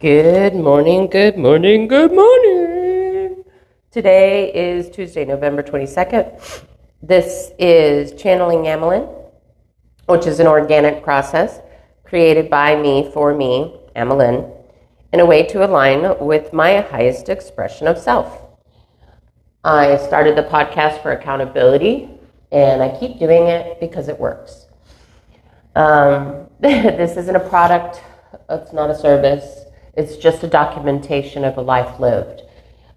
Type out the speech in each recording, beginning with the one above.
Good morning, good morning, good morning. Today is Tuesday, November 22nd. This is Channeling Amelin, which is an organic process created by me for me, Amelin, in a way to align with my highest expression of self. I started the podcast for accountability, and I keep doing it because it works. Um, this isn't a product, it's not a service it's just a documentation of a life lived.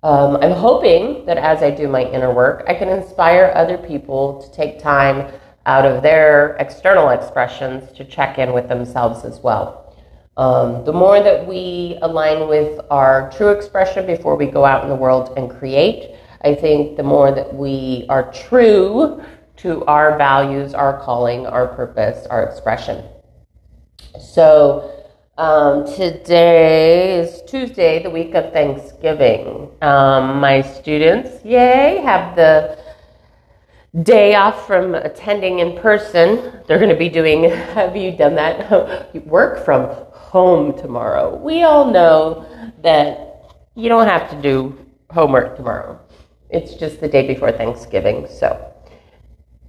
Um, I'm hoping that as I do my inner work, I can inspire other people to take time out of their external expressions to check in with themselves as well. Um, the more that we align with our true expression before we go out in the world and create, I think the more that we are true to our values, our calling, our purpose, our expression. So, um, today is Tuesday, the week of Thanksgiving. Um, my students, yay, have the day off from attending in person. They're going to be doing, have you done that? Work from home tomorrow. We all know that you don't have to do homework tomorrow. It's just the day before Thanksgiving. So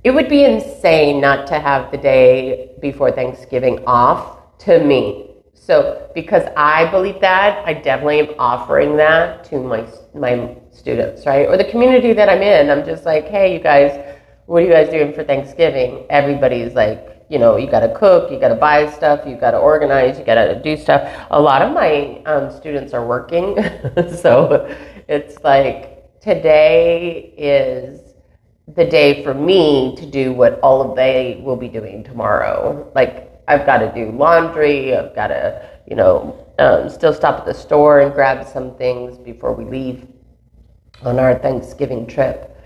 it would be insane not to have the day before Thanksgiving off to me. So because I believe that, I definitely am offering that to my my students, right? Or the community that I'm in. I'm just like, hey, you guys, what are you guys doing for Thanksgiving? Everybody's like, you know, you got to cook, you got to buy stuff, you got to organize, you got to do stuff. A lot of my um, students are working, so it's like today is the day for me to do what all of they will be doing tomorrow. Like I've got to do laundry. I've got to, you know, um, still stop at the store and grab some things before we leave on our Thanksgiving trip.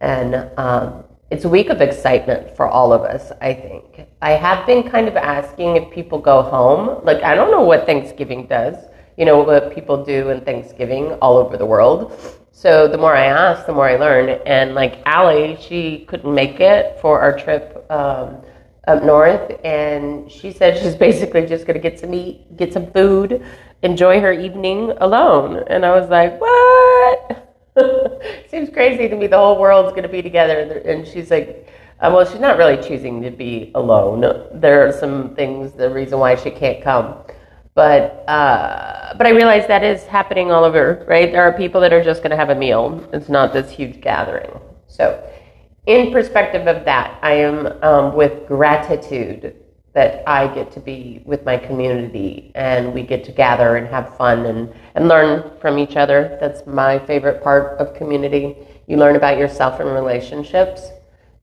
And um, it's a week of excitement for all of us, I think. I have been kind of asking if people go home. Like, I don't know what Thanksgiving does, you know, what people do in Thanksgiving all over the world. So the more I ask, the more I learn. And like Allie, she couldn't make it for our trip. Um, up north, and she said she's basically just going to get some eat, get some food, enjoy her evening alone. And I was like, what? Seems crazy to me. The whole world's going to be together, and she's like, uh, well, she's not really choosing to be alone. There are some things, the reason why she can't come. But uh, but I realize that is happening all over, right? There are people that are just going to have a meal. It's not this huge gathering. So in perspective of that, I am um, with gratitude that I get to be with my community and we get to gather and have fun and, and learn from each other. That's my favorite part of community. You learn about yourself and relationships.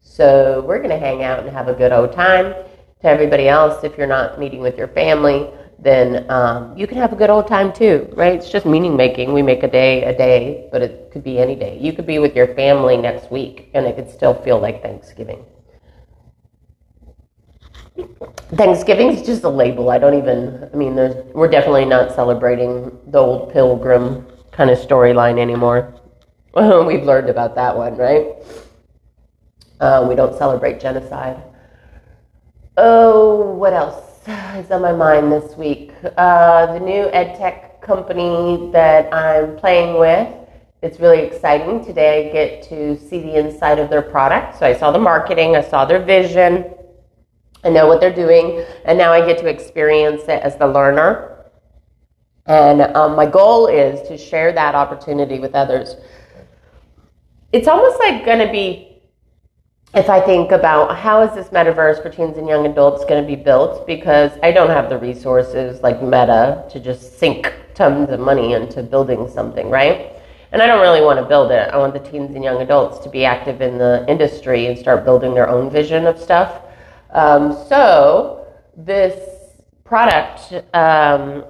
So we're going to hang out and have a good old time. To everybody else, if you're not meeting with your family, then um, you can have a good old time too, right? It's just meaning making. We make a day a day, but it could be any day. You could be with your family next week, and it could still feel like Thanksgiving. Thanksgiving is just a label. I don't even, I mean, we're definitely not celebrating the old pilgrim kind of storyline anymore. We've learned about that one, right? Uh, we don't celebrate genocide. Oh, what else? Is on my mind this week. Uh, the new EdTech company that I'm playing with. It's really exciting. Today I get to see the inside of their product. So I saw the marketing, I saw their vision, I know what they're doing, and now I get to experience it as the learner. And um, my goal is to share that opportunity with others. It's almost like going to be if I think about how is this metaverse for teens and young adults going to be built, because I don't have the resources like Meta to just sink tons of money into building something, right? And I don't really want to build it. I want the teens and young adults to be active in the industry and start building their own vision of stuff. Um, so this product, um,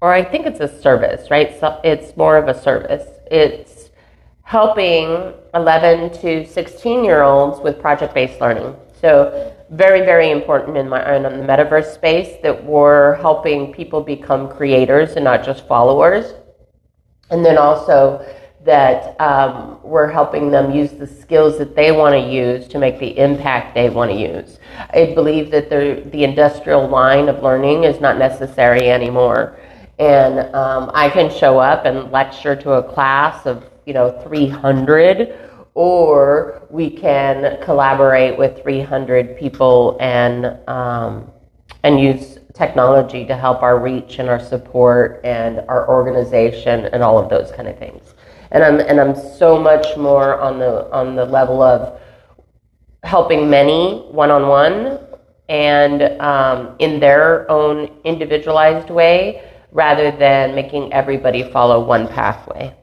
or I think it's a service, right? So it's more of a service. It's helping 11 to 16 year olds with project based learning. So, very, very important in, my, own in the metaverse space that we're helping people become creators and not just followers. And then also that um, we're helping them use the skills that they want to use to make the impact they want to use. I believe that the, the industrial line of learning is not necessary anymore and um, I can show up and lecture to a class of you know 300, or we can collaborate with 300 people and um, and use technology to help our reach and our support and our organization and all of those kind of things. And I'm and I'm so much more on the on the level of helping many one on one and um, in their own individualized way rather than making everybody follow one pathway.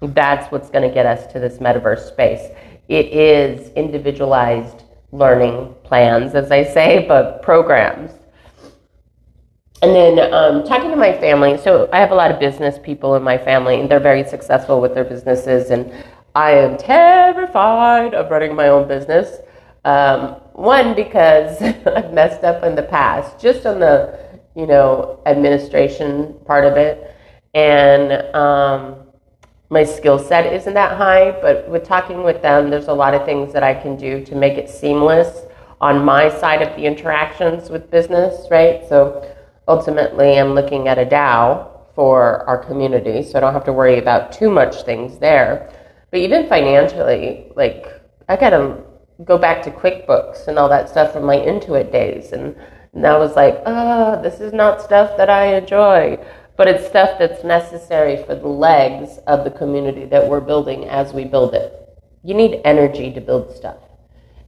That's what's going to get us to this metaverse space. It is individualized learning plans, as I say, but programs. And then um, talking to my family. So I have a lot of business people in my family, and they're very successful with their businesses. And I am terrified of running my own business. Um, one, because I've messed up in the past, just on the you know administration part of it, and um, my skill set isn't that high. But with talking with them, there's a lot of things that I can do to make it seamless on my side of the interactions with business, right? So ultimately, I'm looking at a DAO for our community, so I don't have to worry about too much things there. But even financially, like I gotta go back to QuickBooks and all that stuff from my Intuit days. And, and I was like, oh, this is not stuff that I enjoy. But it's stuff that's necessary for the legs of the community that we're building as we build it. You need energy to build stuff.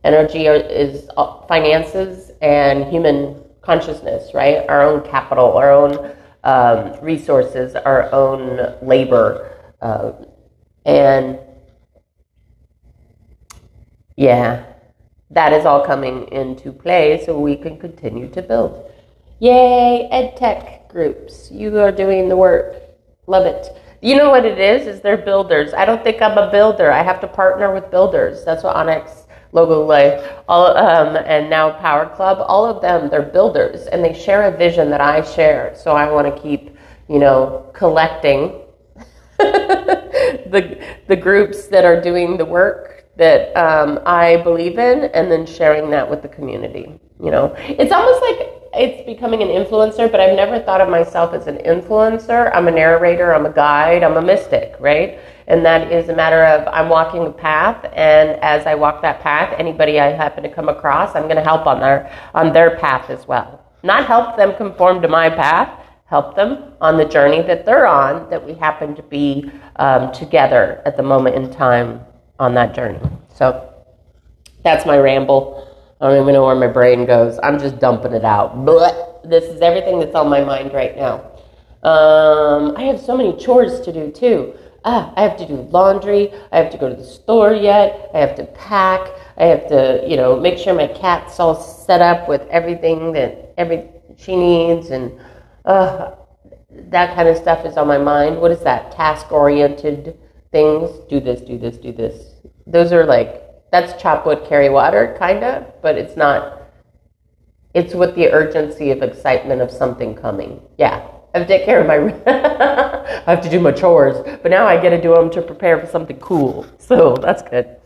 Energy is uh, finances and human consciousness, right? Our own capital, our own um, resources, our own labor. Uh, and yeah, that is all coming into play so we can continue to build. Yay, EdTech groups. You are doing the work. Love it. You know what it is? Is they're builders. I don't think I'm a builder. I have to partner with builders. That's what Onyx Logo Life, all um, and now Power Club, all of them, they're builders and they share a vision that I share. So I want to keep, you know, collecting the the groups that are doing the work that um, I believe in, and then sharing that with the community. You know, it's almost like it's becoming an influencer, but I've never thought of myself as an influencer. I'm a narrator, I'm a guide, I'm a mystic, right? And that is a matter of I'm walking a path, and as I walk that path, anybody I happen to come across, I'm going to help on their on their path as well. Not help them conform to my path, help them on the journey that they're on, that we happen to be um, together at the moment in time on that journey. So that's my ramble. I don't even know where my brain goes. I'm just dumping it out. But this is everything that's on my mind right now. Um, I have so many chores to do too. Ah, I have to do laundry. I have to go to the store yet. I have to pack. I have to, you know, make sure my cat's all set up with everything that every she needs, and uh, that kind of stuff is on my mind. What is that? Task oriented things. Do this. Do this. Do this those are like that's chop wood carry water kind of but it's not it's with the urgency of excitement of something coming yeah i have to take care of my i have to do my chores but now i get to do them to prepare for something cool so that's good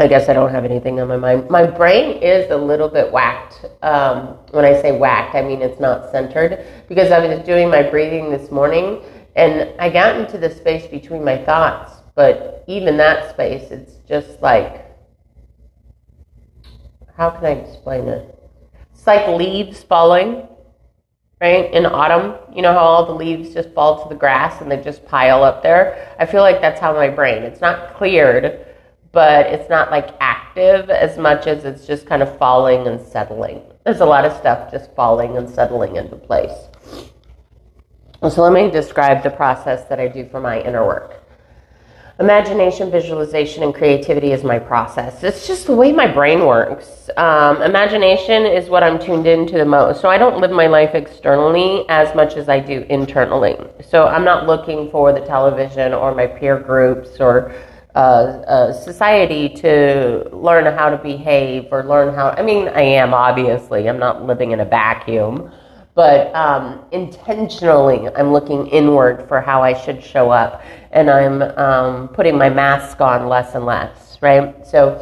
I guess I don't have anything on my mind. My brain is a little bit whacked. Um, when I say whacked, I mean it's not centered because I was doing my breathing this morning and I got into the space between my thoughts, but even that space, it's just like, how can I explain it? It's like leaves falling, right? In autumn, you know how all the leaves just fall to the grass and they just pile up there? I feel like that's how my brain, it's not cleared, but it's not like active as much as it's just kind of falling and settling. There's a lot of stuff just falling and settling into place. So let me describe the process that I do for my inner work. Imagination, visualization, and creativity is my process. It's just the way my brain works. Um, imagination is what I'm tuned into the most. So I don't live my life externally as much as I do internally. So I'm not looking for the television or my peer groups or uh, uh, society to learn how to behave or learn how. I mean, I am obviously. I'm not living in a vacuum but um, intentionally I'm looking inward for how I should show up, and I'm um, putting my mask on less and less, right? So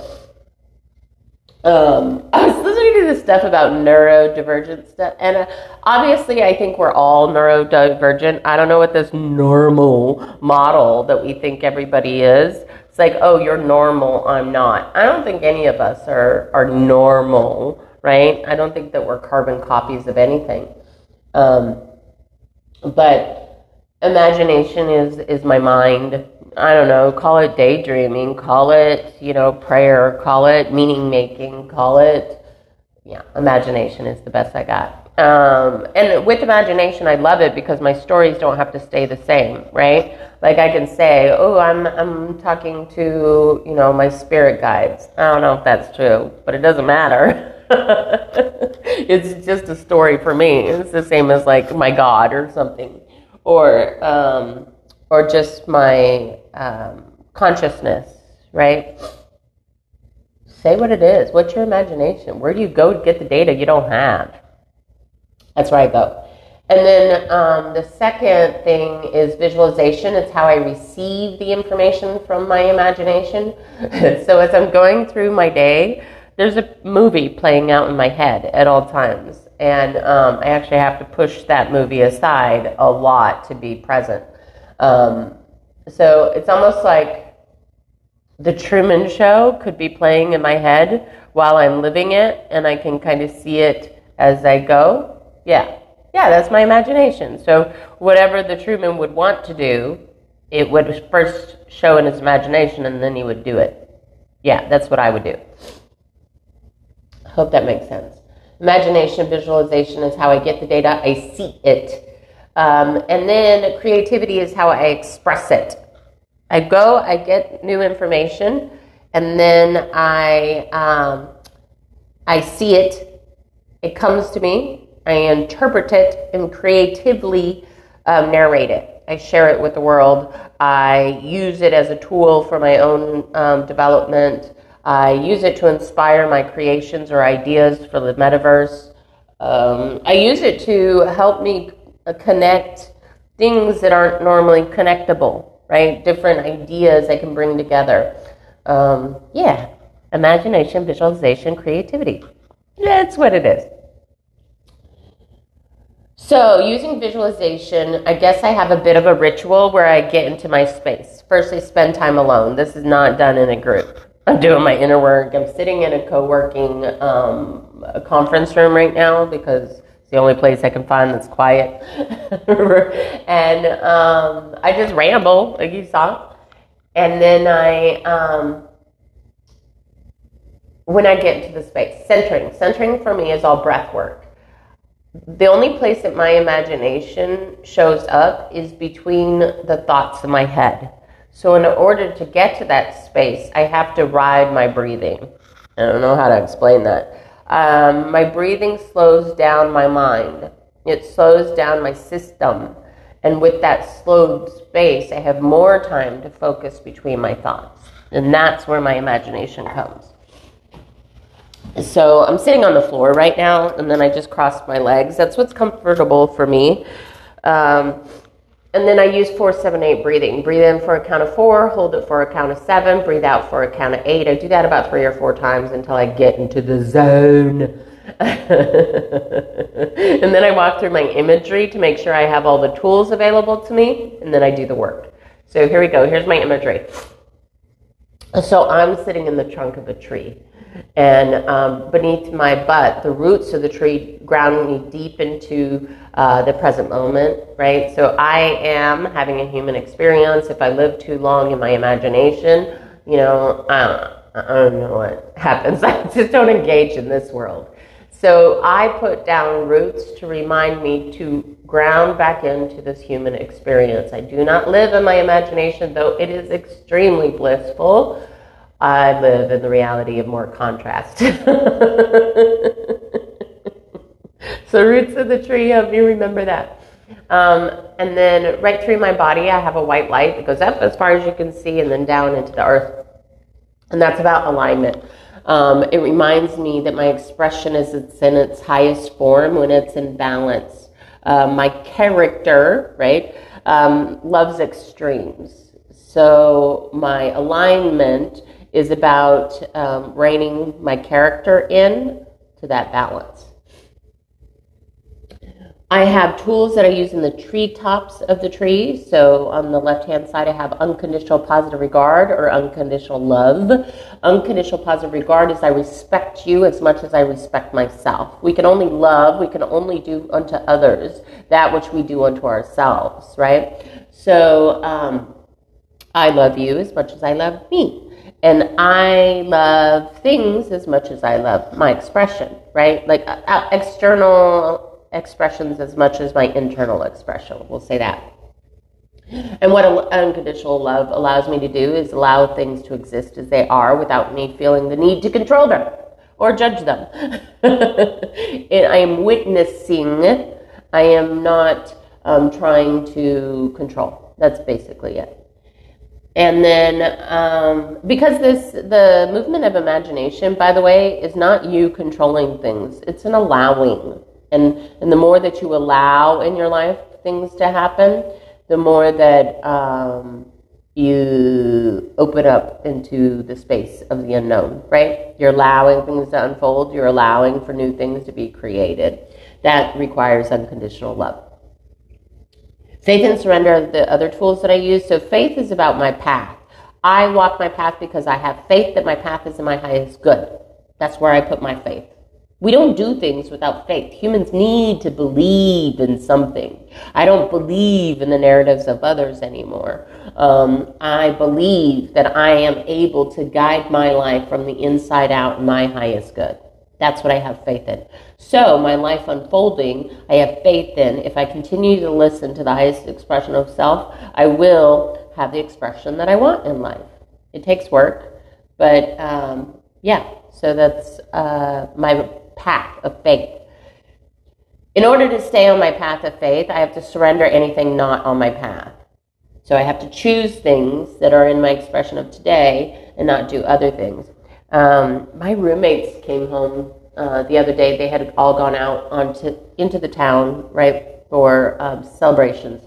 um, I was listening to this stuff about neurodivergent stuff, and uh, obviously, I think we're all neurodivergent. I don't know what this normal model that we think everybody is. It's like, oh, you're normal, I'm not. I don't think any of us are are normal, right? I don't think that we're carbon copies of anything. Um, but imagination is is my mind I don't know, call it daydreaming, call it, you know, prayer, call it meaning making, call it, yeah, imagination is the best I got. Um, and with imagination, I love it because my stories don't have to stay the same, right? Like I can say, oh, I'm, I'm talking to, you know, my spirit guides. I don't know if that's true, but it doesn't matter. it's just a story for me. It's the same as like my God or something. Or, um, or just my um, consciousness, right? Say what it is. What's your imagination? Where do you go to get the data you don't have? That's where I go. And then um, the second thing is visualization. It's how I receive the information from my imagination. so as I'm going through my day, there's a movie playing out in my head at all times. And um, I actually have to push that movie aside a lot to be present. Um, so it's almost like the Truman Show could be playing in my head while I'm living it, and I can kind of see it as I go. Yeah, yeah, that's my imagination. So whatever the Truman would want to do, it would first show in his imagination, and then he would do it. Yeah, that's what I would do. Hope that makes sense. Imagination, visualization is how I get the data. I see it. Um, and then creativity is how I express it. I go, I get new information, and then I um, I see it. It comes to me. I interpret it and creatively um, narrate it. I share it with the world. I use it as a tool for my own um, development. I use it to inspire my creations or ideas for the metaverse. Um, I use it to help me uh, connect things that aren't normally connectable, right? Different ideas I can bring together. Um, yeah, imagination, visualization, creativity. That's what it is. So, using visualization, I guess I have a bit of a ritual where I get into my space. First, I spend time alone. This is not done in a group. I'm doing my inner work. I'm sitting in a co working um, conference room right now because it's the only place I can find that's quiet. and um, I just ramble, like you saw. And then I, um, when I get into the space, centering. Centering for me is all breath work. The only place that my imagination shows up is between the thoughts in my head. So, in order to get to that space, I have to ride my breathing. I don't know how to explain that. Um, my breathing slows down my mind. It slows down my system. And with that slowed space, I have more time to focus between my thoughts. And that's where my imagination comes. So I'm sitting on the floor right now, and then I just crossed my legs. That's what's comfortable for me. Um, and then I use four, seven, eight breathing. Breathe in for a count of four, hold it for a count of seven, breathe out for a count of eight. I do that about three or four times until I get into the zone. and then I walk through my imagery to make sure I have all the tools available to me, and then I do the work. So here we go. Here's my imagery. So I'm sitting in the trunk of a tree. And um, beneath my butt, the roots of the tree ground me deep into uh, the present moment, right? So I am having a human experience. If I live too long in my imagination, you know, uh, I don't know what happens. I just don't engage in this world. So I put down roots to remind me to ground back into this human experience. I do not live in my imagination, though it is extremely blissful. I live in the reality of more contrast. so roots of the tree help me remember that. Um, and then right through my body, I have a white light that goes up as far as you can see and then down into the earth. And that's about alignment. Um, it reminds me that my expression is it's in its highest form when it's in balance. Uh, my character, right, um, loves extremes. So my alignment is about um, reining my character in to that balance. I have tools that I use in the treetops of the tree. So on the left hand side, I have unconditional positive regard or unconditional love. Unconditional positive regard is I respect you as much as I respect myself. We can only love, we can only do unto others that which we do unto ourselves, right? So um, I love you as much as I love me. And I love things as much as I love my expression, right? Like uh, external expressions as much as my internal expression. We'll say that. And what unconditional love allows me to do is allow things to exist as they are without me feeling the need to control them or judge them. And I am witnessing, I am not um, trying to control. That's basically it. And then, um, because this, the movement of imagination, by the way, is not you controlling things, it's an allowing. And, and the more that you allow in your life things to happen, the more that um, you open up into the space of the unknown, right? You're allowing things to unfold, you're allowing for new things to be created. That requires unconditional love. Faith and surrender are the other tools that I use. So, faith is about my path. I walk my path because I have faith that my path is in my highest good. That's where I put my faith. We don't do things without faith. Humans need to believe in something. I don't believe in the narratives of others anymore. Um, I believe that I am able to guide my life from the inside out, in my highest good. That's what I have faith in. So, my life unfolding, I have faith in. If I continue to listen to the highest expression of self, I will have the expression that I want in life. It takes work, but um, yeah, so that's uh, my path of faith. In order to stay on my path of faith, I have to surrender anything not on my path. So I have to choose things that are in my expression of today and not do other things. Um, my roommates came home uh, the other day. They had all gone out onto into the town, right, for um, celebrations.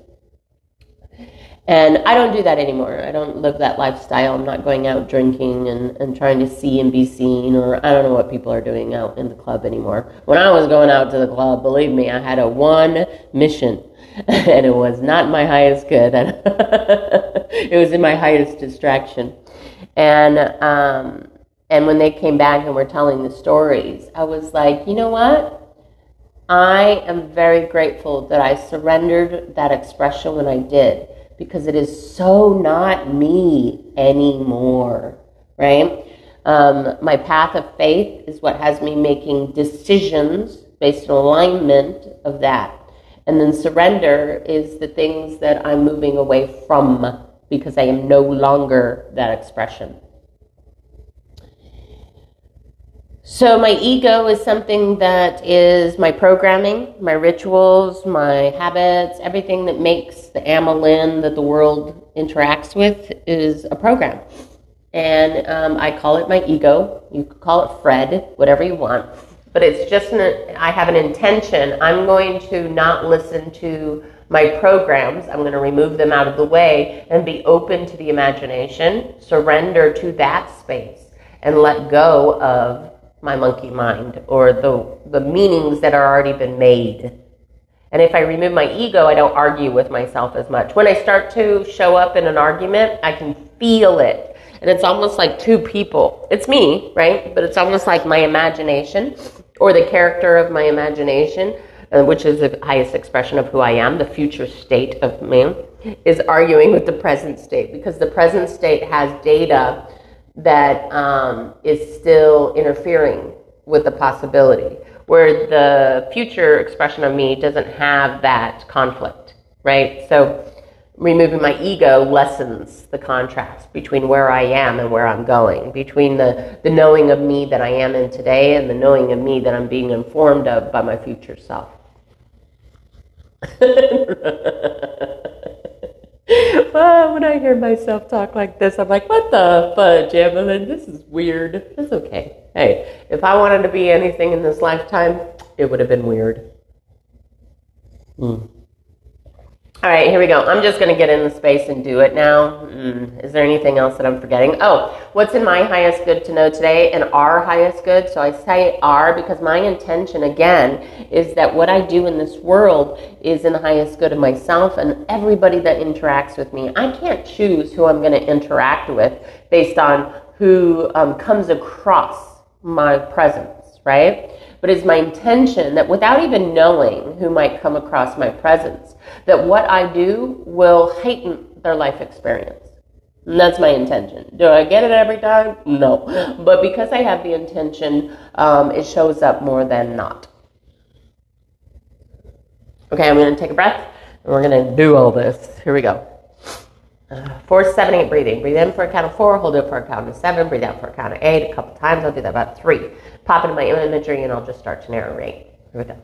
And I don't do that anymore. I don't live that lifestyle. I'm not going out drinking and, and trying to see and be seen, or I don't know what people are doing out in the club anymore. When I was going out to the club, believe me, I had a one mission, and it was not my highest good. it was in my highest distraction. And, um, and when they came back and were telling the stories, I was like, you know what? I am very grateful that I surrendered that expression when I did because it is so not me anymore, right? Um, my path of faith is what has me making decisions based on alignment of that. And then surrender is the things that I'm moving away from because I am no longer that expression. So, my ego is something that is my programming, my rituals, my habits, everything that makes the Amelin that the world interacts with is a program. And um, I call it my ego. You could call it Fred, whatever you want. But it's just, an, I have an intention. I'm going to not listen to my programs. I'm going to remove them out of the way and be open to the imagination, surrender to that space, and let go of my monkey mind or the, the meanings that are already been made. And if I remove my ego, I don't argue with myself as much. When I start to show up in an argument, I can feel it. And it's almost like two people. It's me, right? But it's almost like my imagination or the character of my imagination, uh, which is the highest expression of who I am, the future state of me, is arguing with the present state because the present state has data that um, is still interfering with the possibility, where the future expression of me doesn't have that conflict, right? So removing my ego lessens the contrast between where I am and where I'm going, between the, the knowing of me that I am in today and the knowing of me that I'm being informed of by my future self. well, when I hear myself talk like this, I'm like, what the fudge, Evelyn? This is weird. It's okay. Hey, if I wanted to be anything in this lifetime, it would have been weird. Mm. All right, here we go. I'm just going to get in the space and do it now. Mm, is there anything else that I'm forgetting? Oh, what's in my highest good to know today and our highest good? So I say our because my intention, again, is that what I do in this world is in the highest good of myself and everybody that interacts with me. I can't choose who I'm going to interact with based on who um, comes across my presence, right? But it's my intention that without even knowing who might come across my presence, that what I do will heighten their life experience. And that's my intention. Do I get it every time? No. But because I have the intention, um, it shows up more than not. Okay, I'm going to take a breath and we're going to do all this. Here we go. Uh, four, seven, eight breathing. Breathe in for a count of four, hold it for a count of seven, breathe out for a count of eight. A couple times, I'll do that about three. Pop into my imagery and I'll just start to narrate. Here we go.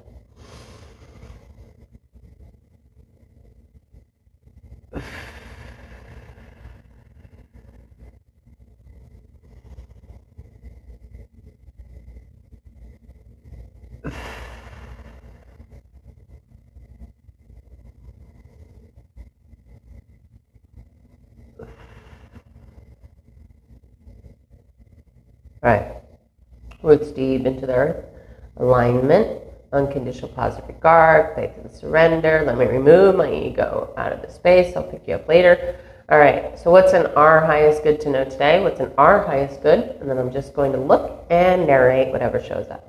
Right. Roots deep into the earth. Alignment, unconditional positive regard, faith and surrender. Let me remove my ego out of the space. I'll pick you up later. All right. So, what's in our highest good to know today? What's in our highest good? And then I'm just going to look and narrate whatever shows up.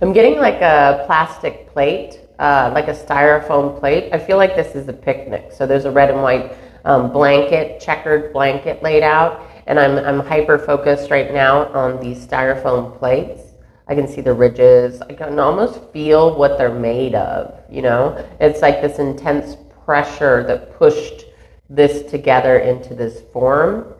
I'm getting like a plastic plate uh, like a styrofoam plate. I feel like this is a picnic. So there's a red and white um, blanket, checkered blanket laid out, and I'm, I'm hyper focused right now on these styrofoam plates. I can see the ridges. I can almost feel what they're made of, you know? It's like this intense pressure that pushed this together into this form.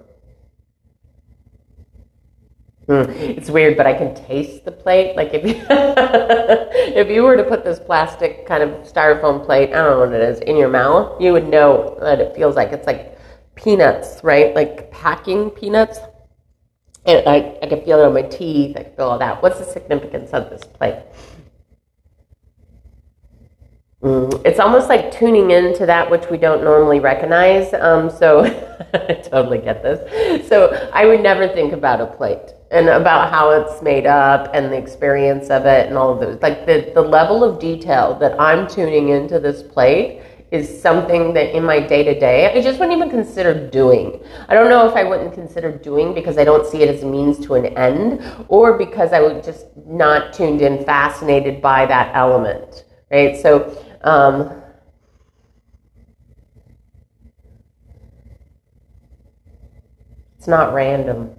Mm. It's weird, but I can taste the plate. Like if you, if you were to put this plastic kind of styrofoam plate, I don't know what it is, in your mouth, you would know that it feels like it's like peanuts, right? Like packing peanuts. And I, I can feel it on my teeth. I can feel all that. What's the significance of this plate? Mm, it's almost like tuning into that which we don't normally recognize. Um, so I totally get this. So I would never think about a plate and about how it's made up and the experience of it and all of those. Like the, the level of detail that I'm tuning into this plate is something that in my day to day, I just wouldn't even consider doing. I don't know if I wouldn't consider doing because I don't see it as a means to an end or because I would just not tuned in, fascinated by that element, right? So, um, it's not random.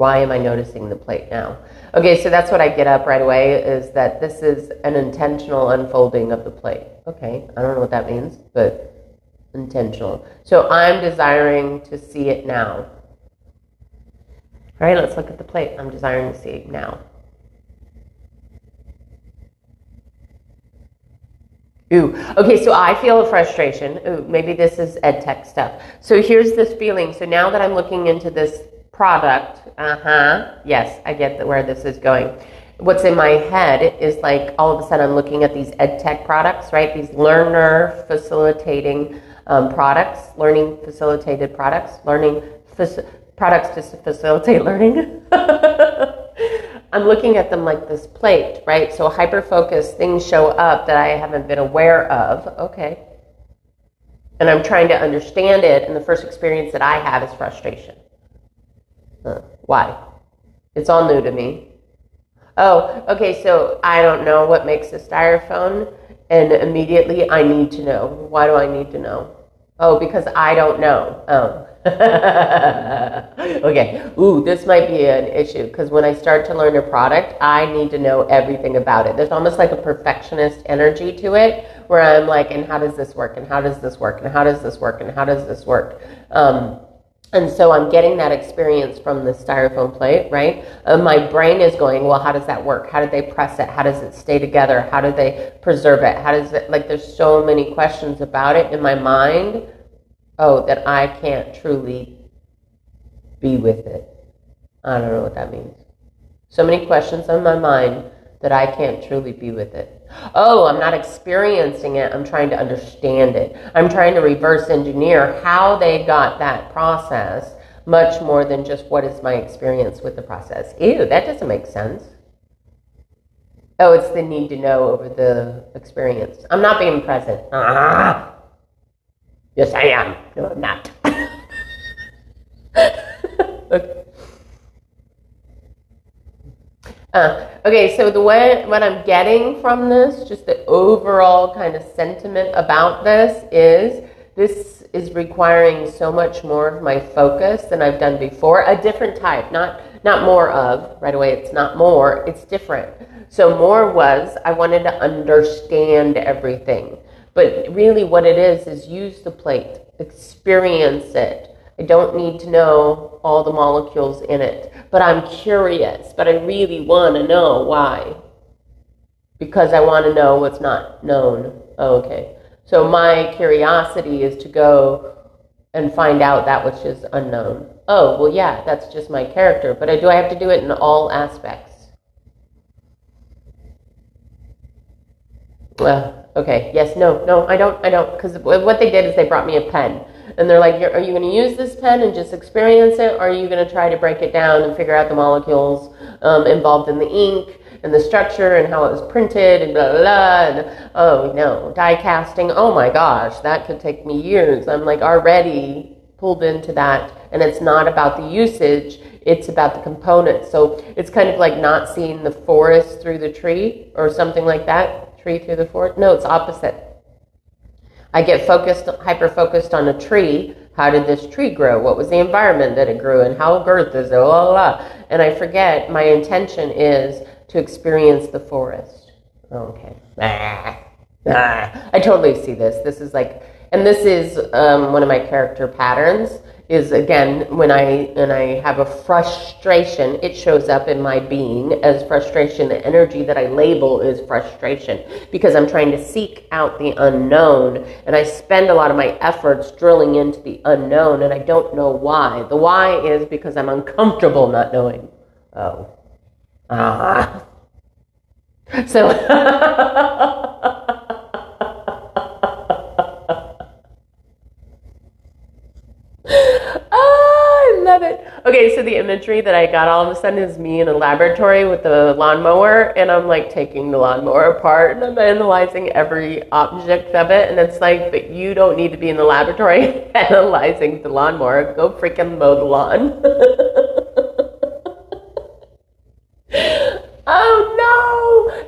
Why am I noticing the plate now? Okay, so that's what I get up right away is that this is an intentional unfolding of the plate. Okay, I don't know what that means, but intentional. So I'm desiring to see it now. All right, let's look at the plate. I'm desiring to see it now. Ooh, okay, so I feel a frustration. Ooh, maybe this is ed tech stuff. So here's this feeling. So now that I'm looking into this product, uh huh, yes, I get where this is going. What's in my head is like all of a sudden I'm looking at these ed tech products, right? These learner facilitating um, products, learning facilitated products, learning faci- products to facilitate learning. I'm looking at them like this plate, right? So hyper focused things show up that I haven't been aware of. Okay. And I'm trying to understand it, and the first experience that I have is frustration. Huh. Why? It's all new to me. Oh, okay, so I don't know what makes a styrofoam, and immediately I need to know. Why do I need to know? Oh, because I don't know. Oh. okay. Ooh, this might be an issue because when I start to learn a product, I need to know everything about it. There's almost like a perfectionist energy to it where I'm like, and how does this work? And how does this work? And how does this work? And how does this work? Um, and so I'm getting that experience from the styrofoam plate, right? And my brain is going, well, how does that work? How do they press it? How does it stay together? How do they preserve it? How does it, like, there's so many questions about it in my mind oh, that I can't truly be with it. I don't know what that means. So many questions on my mind that I can't truly be with it. Oh, I'm not experiencing it. I'm trying to understand it. I'm trying to reverse engineer how they got that process much more than just what is my experience with the process. Ew, that doesn't make sense. Oh, it's the need to know over the experience. I'm not being present. Ah. Yes, I am. No, I'm not. okay. Uh, okay, so the way what I'm getting from this, just the overall kind of sentiment about this is this is requiring so much more of my focus than I've done before. A different type, not not more of right away. It's not more. It's different. So more was I wanted to understand everything, but really what it is is use the plate, experience it. I don't need to know all the molecules in it but I'm curious, but I really want to know why. Because I want to know what's not known. Oh, okay. So my curiosity is to go and find out that which is unknown. Oh, well, yeah, that's just my character, but I, do I have to do it in all aspects? Well, okay, yes, no, no, I don't, I don't, because what they did is they brought me a pen and they're like, are you going to use this pen and just experience it, or are you going to try to break it down and figure out the molecules um, involved in the ink and the structure and how it was printed and blah blah blah? And, oh no, die casting. Oh my gosh, that could take me years. I'm like already pulled into that, and it's not about the usage. It's about the components. So it's kind of like not seeing the forest through the tree or something like that. Tree through the forest. No, it's opposite I get focused, hyper focused on a tree. How did this tree grow? What was the environment that it grew in? How girth is it? Blah, blah, blah. And I forget my intention is to experience the forest. Okay. Ah, ah. I totally see this. This is like, and this is um, one of my character patterns is again when I when I have a frustration, it shows up in my being as frustration. The energy that I label is frustration because I'm trying to seek out the unknown, and I spend a lot of my efforts drilling into the unknown, and I don't know why. The why is because I'm uncomfortable not knowing. Oh, ah. So. Okay, so the imagery that I got all of a sudden is me in a laboratory with the lawnmower, and I'm like taking the lawnmower apart and I'm analyzing every object of it. And it's like, but you don't need to be in the laboratory analyzing the lawnmower. Go freaking mow the lawn. oh!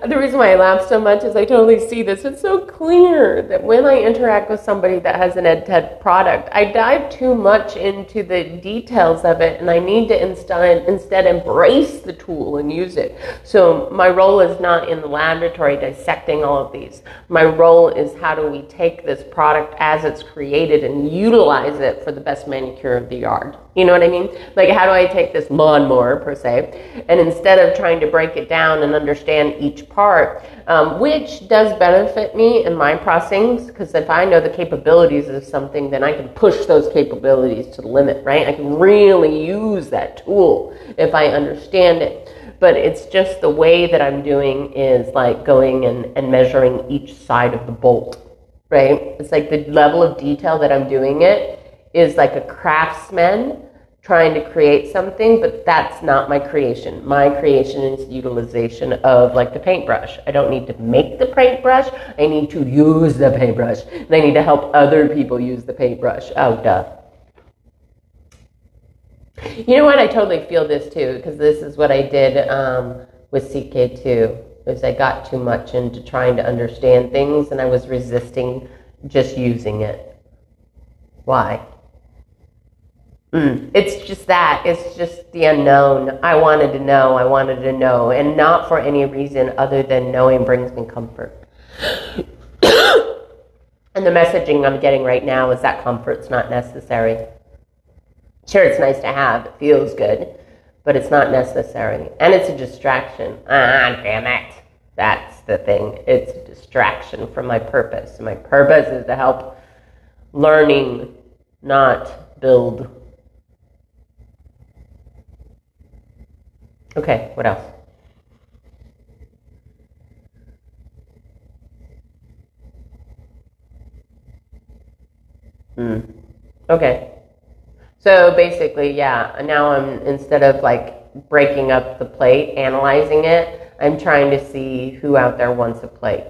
The reason why I laugh so much is I totally see this. It's so clear that when I interact with somebody that has an EdTech product, I dive too much into the details of it and I need to instead, instead embrace the tool and use it. So my role is not in the laboratory dissecting all of these. My role is how do we take this product as it's created and utilize it for the best manicure of the yard. You know what I mean? Like, how do I take this lawnmower, per se, and instead of trying to break it down and understand each part, um, which does benefit me in my processings, because if I know the capabilities of something, then I can push those capabilities to the limit, right? I can really use that tool if I understand it. But it's just the way that I'm doing is like going and, and measuring each side of the bolt, right? It's like the level of detail that I'm doing it is like a craftsman trying to create something, but that's not my creation. My creation is utilization of like the paintbrush. I don't need to make the paintbrush. I need to use the paintbrush. And I need to help other people use the paintbrush. Oh, duh. You know what? I totally feel this too, because this is what I did um, with CK2. Is I got too much into trying to understand things, and I was resisting just using it. Why? Mm. It's just that. It's just the unknown. I wanted to know. I wanted to know. And not for any reason other than knowing brings me comfort. and the messaging I'm getting right now is that comfort's not necessary. Sure, it's nice to have. It feels good. But it's not necessary. And it's a distraction. Ah, damn it. That's the thing. It's a distraction from my purpose. My purpose is to help learning, not build Okay, what else? Hmm. Okay. So basically, yeah, now I'm, instead of like breaking up the plate, analyzing it, I'm trying to see who out there wants a plate.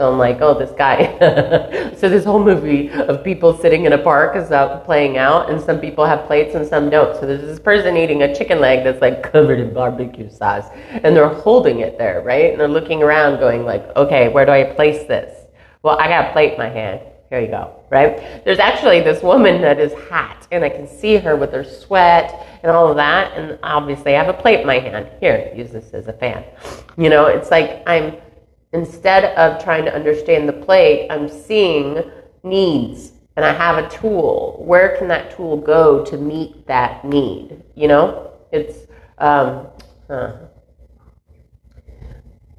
So I'm like, oh, this guy. so this whole movie of people sitting in a park is out playing out, and some people have plates and some don't. So there's this person eating a chicken leg that's like covered in barbecue sauce, and they're holding it there, right? And they're looking around, going like, okay, where do I place this? Well, I got a plate in my hand. Here you go, right? There's actually this woman that is hot, and I can see her with her sweat and all of that, and obviously I have a plate in my hand. Here, use this as a fan. You know, it's like I'm Instead of trying to understand the plate, I'm seeing needs and I have a tool. Where can that tool go to meet that need? You know, it's. Um, huh.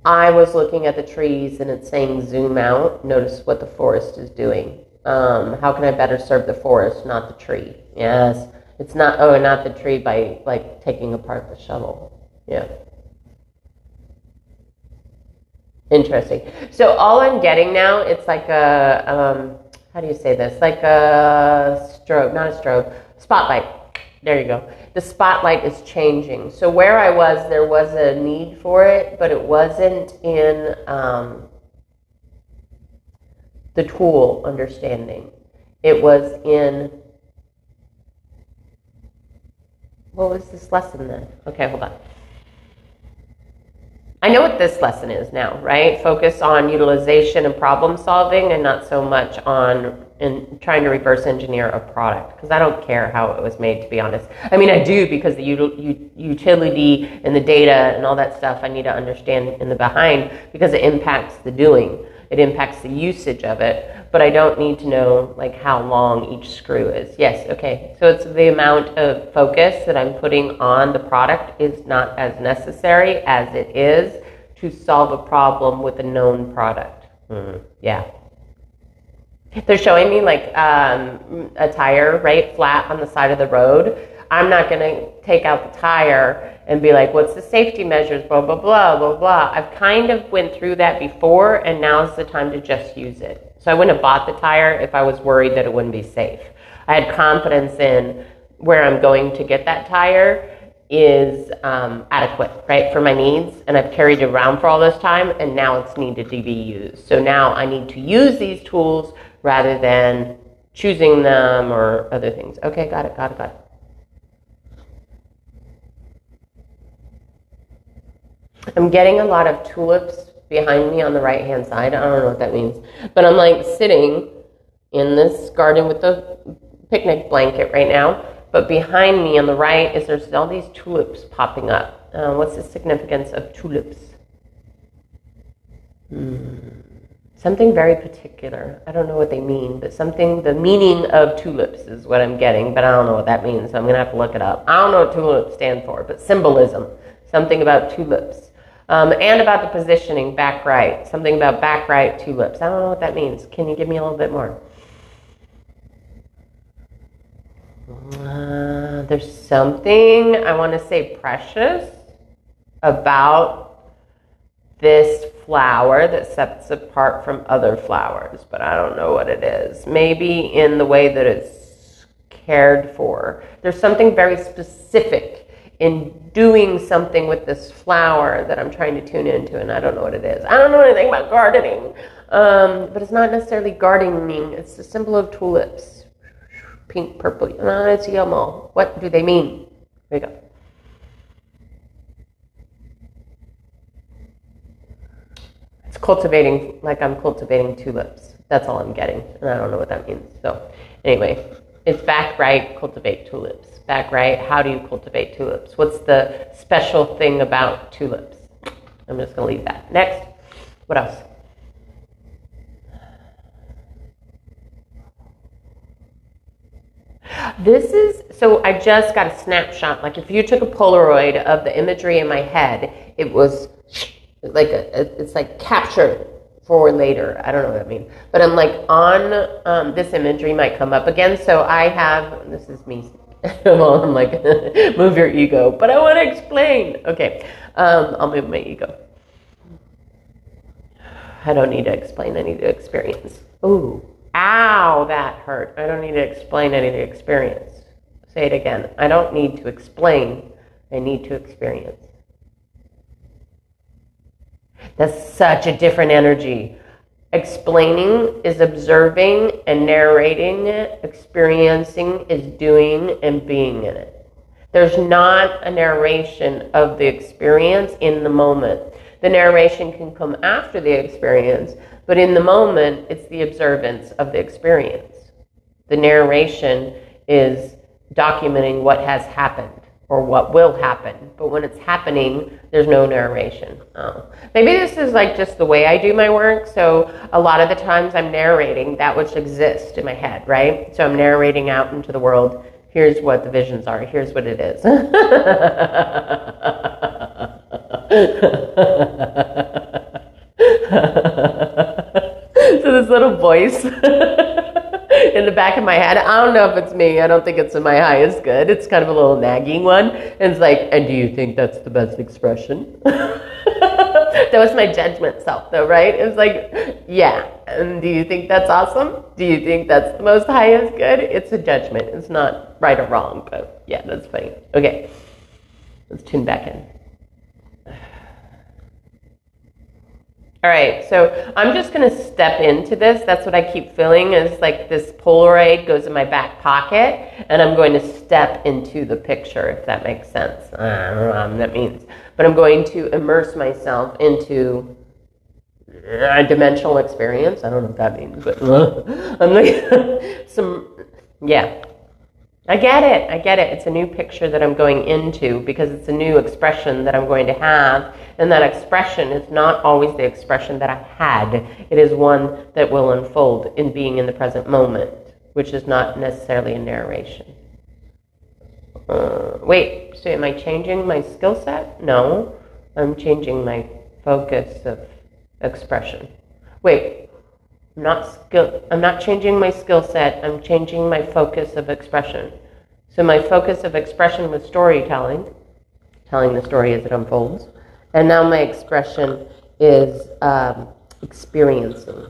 I was looking at the trees and it's saying zoom out. Notice what the forest is doing. Um, how can I better serve the forest, not the tree? Yes, it's not. Oh, not the tree by like taking apart the shovel. Yeah. Interesting. So all I'm getting now, it's like a um, how do you say this? Like a strobe, not a strobe, spotlight. There you go. The spotlight is changing. So where I was, there was a need for it, but it wasn't in um, the tool understanding. It was in what was this lesson then? Okay, hold on. I know what this lesson is now, right? Focus on utilization and problem solving and not so much on in trying to reverse engineer a product because I don't care how it was made to be honest. I mean I do because the util- utility and the data and all that stuff I need to understand in the behind because it impacts the doing. It impacts the usage of it but I don't need to know like how long each screw is. Yes, okay. So it's the amount of focus that I'm putting on the product is not as necessary as it is to solve a problem with a known product. Mm, yeah. They're showing me like um, a tire, right, flat on the side of the road. I'm not going to take out the tire and be like, what's the safety measures, blah, blah, blah, blah, blah. I've kind of went through that before, and now's the time to just use it. So I wouldn't have bought the tire if I was worried that it wouldn't be safe. I had confidence in where I'm going to get that tire is um, adequate, right, for my needs. And I've carried it around for all this time, and now it's needed to be used. So now I need to use these tools rather than choosing them or other things. Okay, got it, got it, got it. I'm getting a lot of tulips behind me on the right hand side. I don't know what that means. But I'm like sitting in this garden with the picnic blanket right now. But behind me on the right is there's all these tulips popping up. Uh, what's the significance of tulips? Hmm. Something very particular. I don't know what they mean, but something, the meaning of tulips is what I'm getting, but I don't know what that means, so I'm going to have to look it up. I don't know what tulips stand for, but symbolism. Something about tulips. Um, and about the positioning, back right. Something about back right, tulips. I don't know what that means. Can you give me a little bit more? Uh, there's something I want to say precious about this flower that sets apart from other flowers, but I don't know what it is. Maybe in the way that it's cared for. There's something very specific in doing something with this flower that I'm trying to tune into, and I don't know what it is. I don't know anything about gardening, um, but it's not necessarily gardening. It's the symbol of tulips, pink, purple. No, it's yellow. What do they mean? Here we go. It's cultivating, like I'm cultivating tulips. That's all I'm getting, and I don't know what that means. So, anyway, it's back right, cultivate tulips back right. How do you cultivate tulips? What's the special thing about tulips? I'm just going to leave that. Next. What else? This is so I just got a snapshot. Like if you took a Polaroid of the imagery in my head, it was like a, it's like captured for later. I don't know what that means, but I'm like on um, this imagery might come up again. So I have this is me well, I'm like, move your ego, but I want to explain. Okay, um, I'll move my ego. I don't need to explain, I need to experience. Ooh, ow, that hurt. I don't need to explain, I need to experience. Say it again. I don't need to explain, I need to experience. That's such a different energy. Explaining is observing and narrating it. Experiencing is doing and being in it. There's not a narration of the experience in the moment. The narration can come after the experience, but in the moment, it's the observance of the experience. The narration is documenting what has happened or what will happen. But when it's happening, there's no narration. Oh. Maybe this is like just the way I do my work. So a lot of the times I'm narrating that which exists in my head, right? So I'm narrating out into the world. Here's what the visions are. Here's what it is. so this little voice in the back of my head. I don't know if it's me. I don't think it's in my highest good. It's kind of a little nagging one. And it's like, and do you think that's the best expression? that was my judgment self, though, right? It was like, yeah. And do you think that's awesome? Do you think that's the most highest good? It's a judgment. It's not right or wrong, but yeah, that's funny. Okay, let's tune back in. All right, so I'm just to step into this. That's what I keep feeling is like this Polaroid goes in my back pocket, and I'm going to step into the picture, if that makes sense. I don't know what that means. But I'm going to immerse myself into a dimensional experience. I don't know what that means, but I'm like some, yeah. I get it. I get it. It's a new picture that I'm going into because it's a new expression that I'm going to have. And that expression is not always the expression that I had. It is one that will unfold in being in the present moment, which is not necessarily a narration. Uh, wait, so am I changing my skill set? No, I'm changing my focus of expression. Wait, I'm not skill. I'm not changing my skill set. I'm changing my focus of expression. So my focus of expression was storytelling, telling the story as it unfolds, and now my expression is um, experiencing.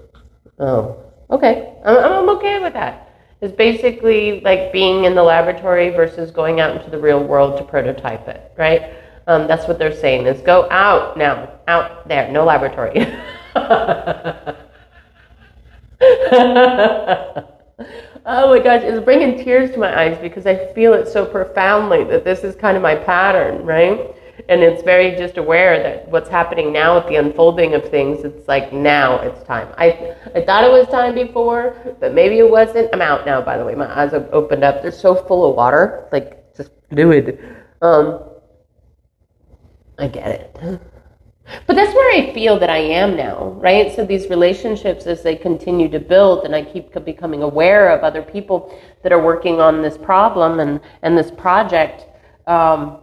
Oh, okay. I'm, I'm okay with that. It's basically like being in the laboratory versus going out into the real world to prototype it, right? Um, that's what they're saying is go out now, out there, no laboratory. oh my gosh, it's bringing tears to my eyes because I feel it so profoundly that this is kind of my pattern, right? And it's very just aware that what's happening now with the unfolding of things, it's like now it's time. I, I thought it was time before, but maybe it wasn't. I'm out now, by the way. My eyes have opened up. They're so full of water, like just fluid. Um, I get it. But that's where I feel that I am now, right? So these relationships, as they continue to build, and I keep becoming aware of other people that are working on this problem and, and this project, um,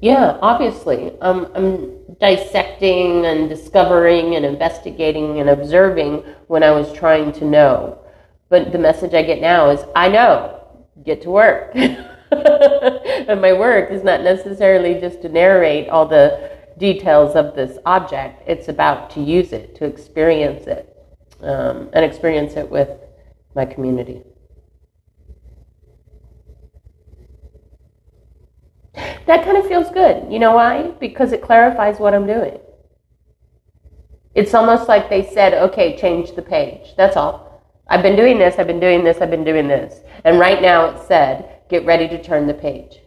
yeah, obviously, um, I'm dissecting and discovering and investigating and observing when I was trying to know. But the message I get now is, I know, get to work. and my work is not necessarily just to narrate all the details of this object. It's about to use it, to experience it, um, and experience it with my community. That kind of feels good. You know why? Because it clarifies what I'm doing. It's almost like they said, okay, change the page. That's all. I've been doing this, I've been doing this, I've been doing this. And right now it said, get ready to turn the page.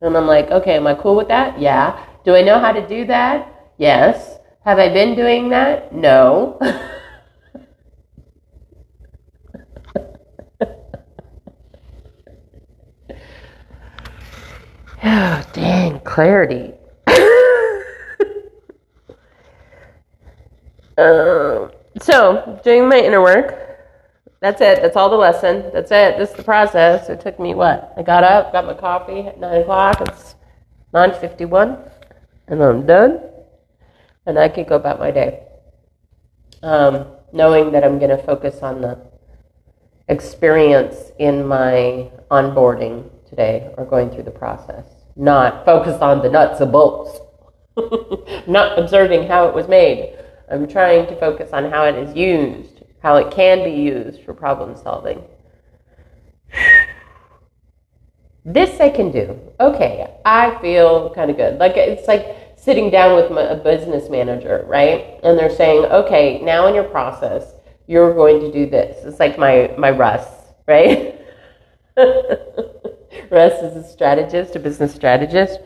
And I'm like, okay, am I cool with that? Yeah. Do I know how to do that? Yes. Have I been doing that? No. oh, dang, clarity. uh, so, doing my inner work. That's it. That's all the lesson. That's it. This is the process. It took me what? I got up, got my coffee at 9 o'clock. It's 9.51 and I'm done, and I can go about my day. Um, knowing that I'm going to focus on the experience in my onboarding today or going through the process, not focus on the nuts and bolts, not observing how it was made. I'm trying to focus on how it is used, how it can be used for problem solving. This I can do. Okay, I feel kind of good. Like it's like sitting down with my, a business manager, right? And they're saying, okay, now in your process, you're going to do this. It's like my my Russ, right? Russ is a strategist, a business strategist,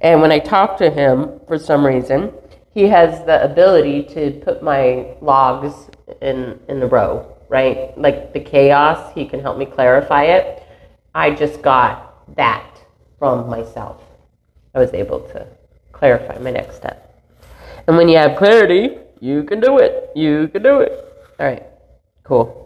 and when I talk to him, for some reason, he has the ability to put my logs in in the row, right? Like the chaos, he can help me clarify it. I just got that from myself. I was able to clarify my next step. And when you have clarity, you can do it. You can do it. All right, cool.